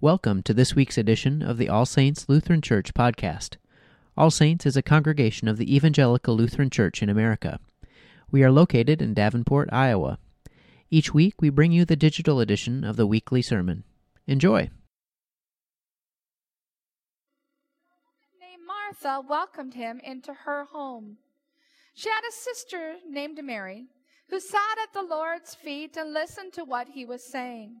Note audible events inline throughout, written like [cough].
Welcome to this week's edition of the All Saints Lutheran Church podcast. All Saints is a congregation of the Evangelical Lutheran Church in America. We are located in Davenport, Iowa. Each week we bring you the digital edition of the weekly sermon. Enjoy. named Martha welcomed him into her home. She had a sister named Mary who sat at the Lord's feet and listened to what he was saying.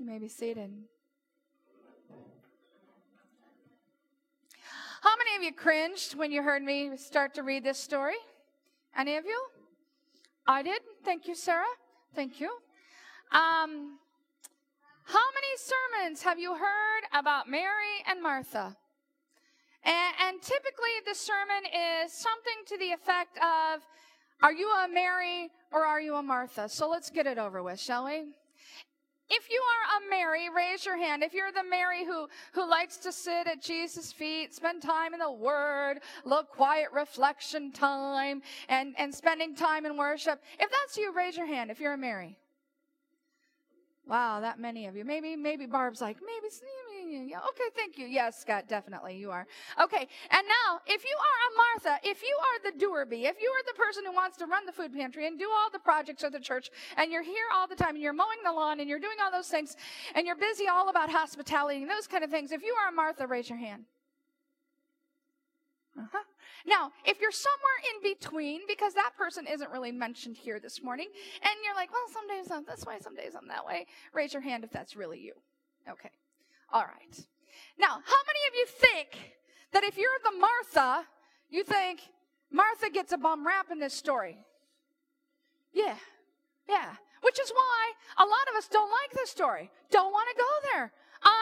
You may be seated. How many of you cringed when you heard me start to read this story? Any of you? I did. Thank you, Sarah. Thank you. Um, how many sermons have you heard about Mary and Martha? And, and typically, the sermon is something to the effect of, Are you a Mary or are you a Martha? So let's get it over with, shall we? If you are a Mary, raise your hand. If you're the Mary who, who likes to sit at Jesus' feet, spend time in the Word, little quiet reflection time, and, and spending time in worship, if that's you, raise your hand if you're a Mary. Wow, that many of you. Maybe, maybe Barb's like, maybe, yeah, okay, thank you. Yes, Scott, definitely you are. Okay, and now, if you are a Martha, if you are the doer bee, if you are the person who wants to run the food pantry and do all the projects of the church, and you're here all the time, and you're mowing the lawn, and you're doing all those things, and you're busy all about hospitality and those kind of things, if you are a Martha, raise your hand. Uh-huh. Now, if you're somewhere in between, because that person isn't really mentioned here this morning, and you're like, well, some days I'm this way, some days I'm that way, raise your hand if that's really you. Okay. All right. Now, how many of you think that if you're the Martha, you think Martha gets a bum rap in this story? Yeah. Yeah. Which is why a lot of us don't like this story, don't want to go there.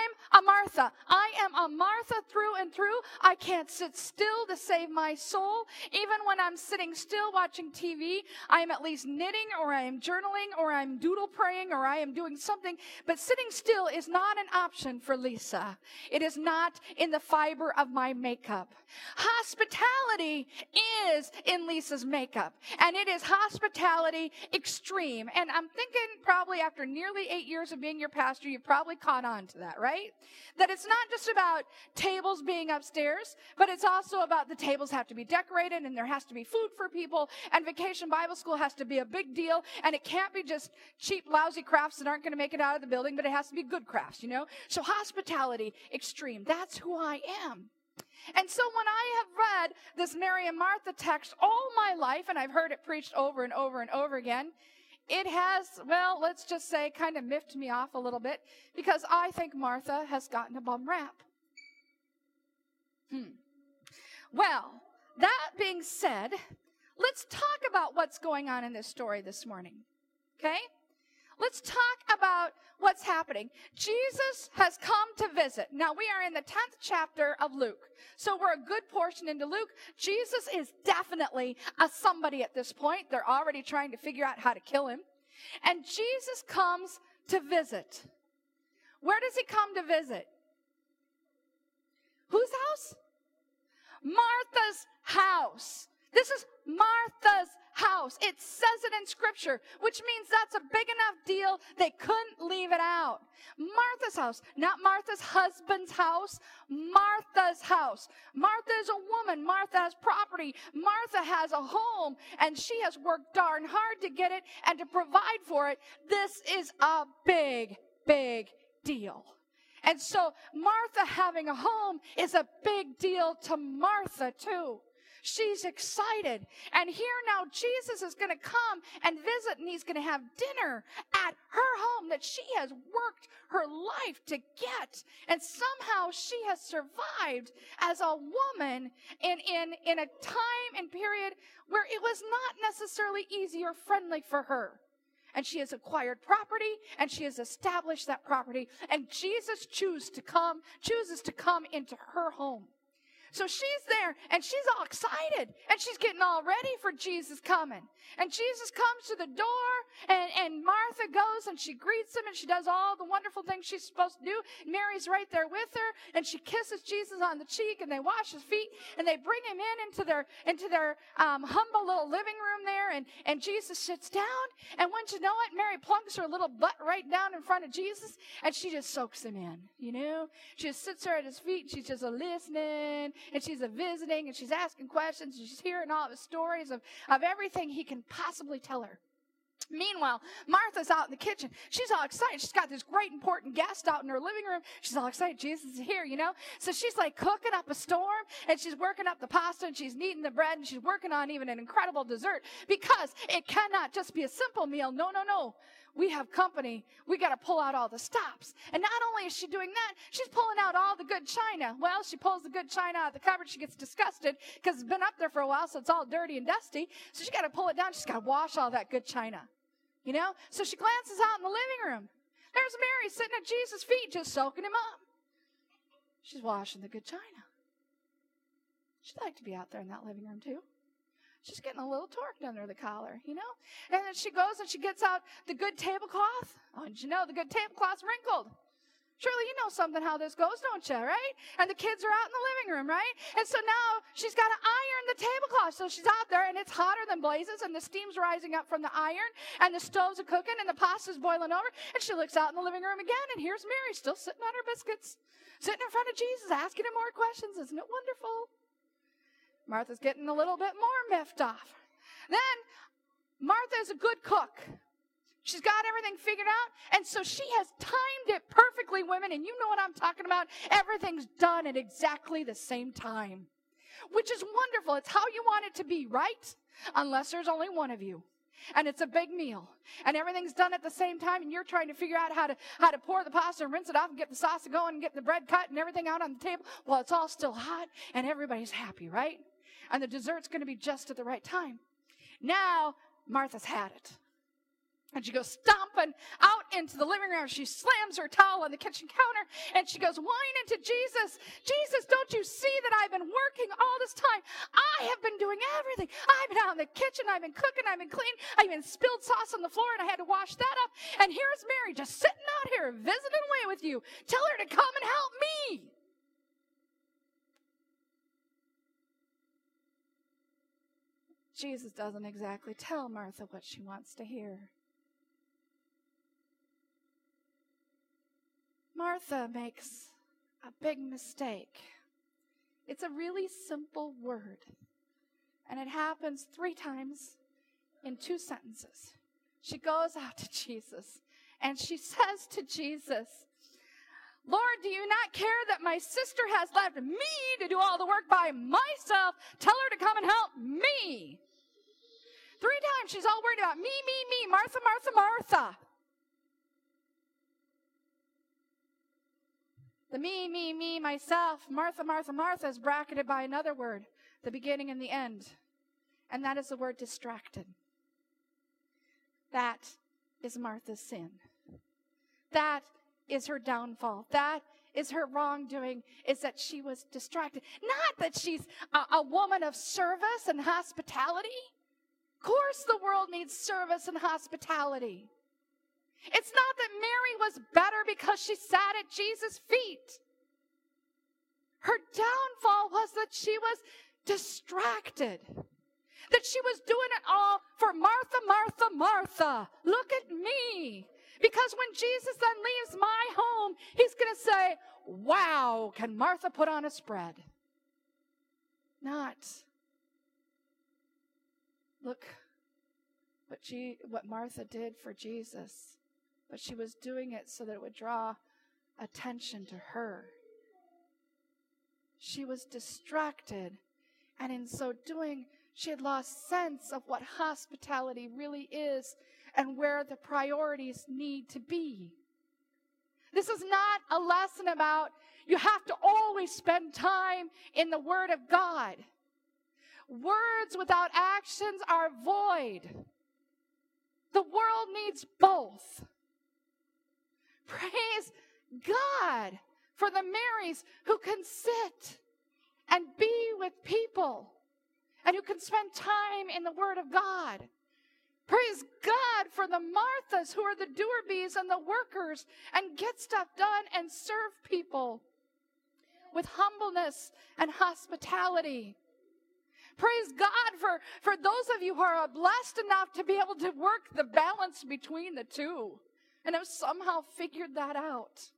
I'm a Martha. I am a Martha through and through. I can't sit still to save my soul. Even when I'm sitting still watching TV, I am at least knitting or I am journaling or I'm doodle praying or I am doing something. But sitting still is not an option for Lisa. It is not in the fiber of my makeup. Hospitality is in Lisa's makeup and it is hospitality extreme. And I'm thinking probably after nearly eight years of being your pastor, you've probably caught on to that, right? That it's not just about tables being upstairs, but it's also about the tables have to be decorated and there has to be food for people and vacation Bible school has to be a big deal and it can't be just cheap, lousy crafts that aren't going to make it out of the building, but it has to be good crafts, you know? So hospitality extreme. That's who I am. And so when I have read this Mary and Martha text all my life, and I've heard it preached over and over and over again, it has, well, let's just say, kind of miffed me off a little bit because I think Martha has gotten a bum rap. Hmm. Well, that being said, let's talk about what's going on in this story this morning. Okay? Let's talk about what's happening. Jesus has come to visit. Now, we are in the 10th chapter of Luke. So we're a good portion into Luke. Jesus is definitely a somebody at this point. They're already trying to figure out how to kill him. And Jesus comes to visit. Where does he come to visit? Whose house? Martha's house. This is Martha's house. It says it in scripture, which means that's a big enough deal they couldn't leave it out. Martha's house, not Martha's husband's house, Martha's house. Martha is a woman. Martha has property. Martha has a home and she has worked darn hard to get it and to provide for it. This is a big, big deal. And so Martha having a home is a big deal to Martha too. She's excited. And here now, Jesus is going to come and visit, and he's going to have dinner at her home that she has worked her life to get. And somehow she has survived as a woman in, in, in a time and period where it was not necessarily easy or friendly for her. and she has acquired property and she has established that property and Jesus chooses to come chooses to come into her home. So she's there and she's all excited and she's getting all ready for Jesus coming. And Jesus comes to the door and, and Martha goes and she greets him and she does all the wonderful things she's supposed to do. Mary's right there with her and she kisses Jesus on the cheek and they wash his feet and they bring him in into their, into their um, humble little living room there and, and Jesus sits down and once you know it, Mary plunks her little butt right down in front of Jesus and she just soaks him in, you know? She just sits there at his feet and she's just a listening and she's a visiting and she's asking questions and she's hearing all the stories of, of everything he can possibly tell her. Meanwhile, Martha's out in the kitchen. She's all excited. She's got this great important guest out in her living room. She's all excited. Jesus is here, you know? So she's like cooking up a storm and she's working up the pasta and she's kneading the bread and she's working on even an incredible dessert because it cannot just be a simple meal. No, no, no we have company. We got to pull out all the stops. And not only is she doing that, she's pulling out all the good china. Well, she pulls the good china out of the cupboard. She gets disgusted because it's been up there for a while, so it's all dirty and dusty. So she's got to pull it down. She's got to wash all that good china. You know? So she glances out in the living room. There's Mary sitting at Jesus' feet, just soaking him up. She's washing the good china. She'd like to be out there in that living room too. She's getting a little torqued under the collar, you know? And then she goes and she gets out the good tablecloth. Oh, did you know the good tablecloth's wrinkled? Surely you know something how this goes, don't you, right? And the kids are out in the living room, right? And so now she's got to iron the tablecloth. So she's out there and it's hotter than blazes and the steam's rising up from the iron and the stoves are cooking and the pasta's boiling over. And she looks out in the living room again and here's Mary still sitting on her biscuits, sitting in front of Jesus, asking him more questions. Isn't it wonderful? Martha's getting a little bit more miffed off. Then Martha is a good cook. She's got everything figured out. And so she has timed it perfectly, women. And you know what I'm talking about. Everything's done at exactly the same time, which is wonderful. It's how you want it to be, right? Unless there's only one of you. And it's a big meal. And everything's done at the same time. And you're trying to figure out how to, how to pour the pasta and rinse it off and get the sauce going and get the bread cut and everything out on the table. Well, it's all still hot and everybody's happy, right? and the dessert's going to be just at the right time. Now, Martha's had it. And she goes stomping out into the living room. She slams her towel on the kitchen counter and she goes whining to Jesus. Jesus, don't you see that I've been working all this time? I have been doing everything. I've been out in the kitchen. I've been cooking. I've been cleaning. I even spilled sauce on the floor and I had to wash that up. And here's Mary just sitting out here visiting away with you. Tell her to come and help me. Jesus doesn't exactly tell Martha what she wants to hear. Martha makes a big mistake. It's a really simple word, and it happens three times in two sentences. She goes out to Jesus and she [laughs] says to Jesus, Lord, do you not care that my sister has left me to do all the work by myself? Tell her to come and help me. Three times she's all worried about me, me, me, Martha, Martha, Martha. The me, me, me, myself, Martha, Martha, Martha is bracketed by another word, the beginning and the end. And that is the word distracted. That is Martha's sin. That is her downfall. That is her wrongdoing, is that she was distracted. Not that she's a, a woman of service and hospitality Of course, the world needs service and hospitality. It's not that Mary was better because she sat at Jesus' feet. Her downfall was that she was distracted. That she was doing it all for Martha, Martha, Martha. Look at me. Because when Jesus then leaves my home, he's going to say, Wow, can Martha put on a spread? Not Look what, she, what Martha did for Jesus, but she was doing it so that it would draw attention to her. She was distracted, and in so doing, she had lost sense of what hospitality really is and where the priorities need to be. This is not a lesson about you have to always spend time in the Word of God. Words without actions are void. The world needs both. Praise God for the Marys who can sit and be with people and who can spend time in the Word of God. Praise God for the Marthas who are the doer bees and the workers and get stuff done and serve people with humbleness and hospitality. Praise God for, for those of you who are blessed enough to be able to work the balance between the two and have somehow figured that out.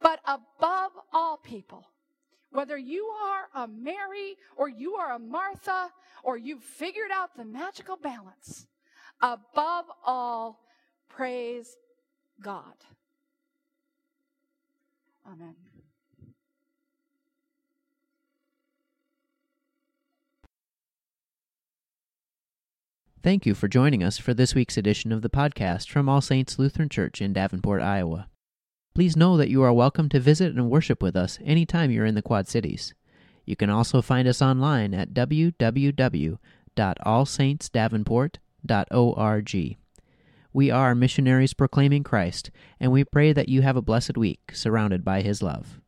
But above all people, whether you are a Mary or you are a Martha or you've figured out the magical balance, above all, praise God. Amen. Thank you for joining us for this week's edition of the podcast from All Saints Lutheran Church in Davenport, Iowa. Please know that you are welcome to visit and worship with us anytime you're in the Quad Cities. You can also find us online at www.allsaintsdavenport.org. We are missionaries proclaiming Christ, and we pray that you have a blessed week surrounded by His love.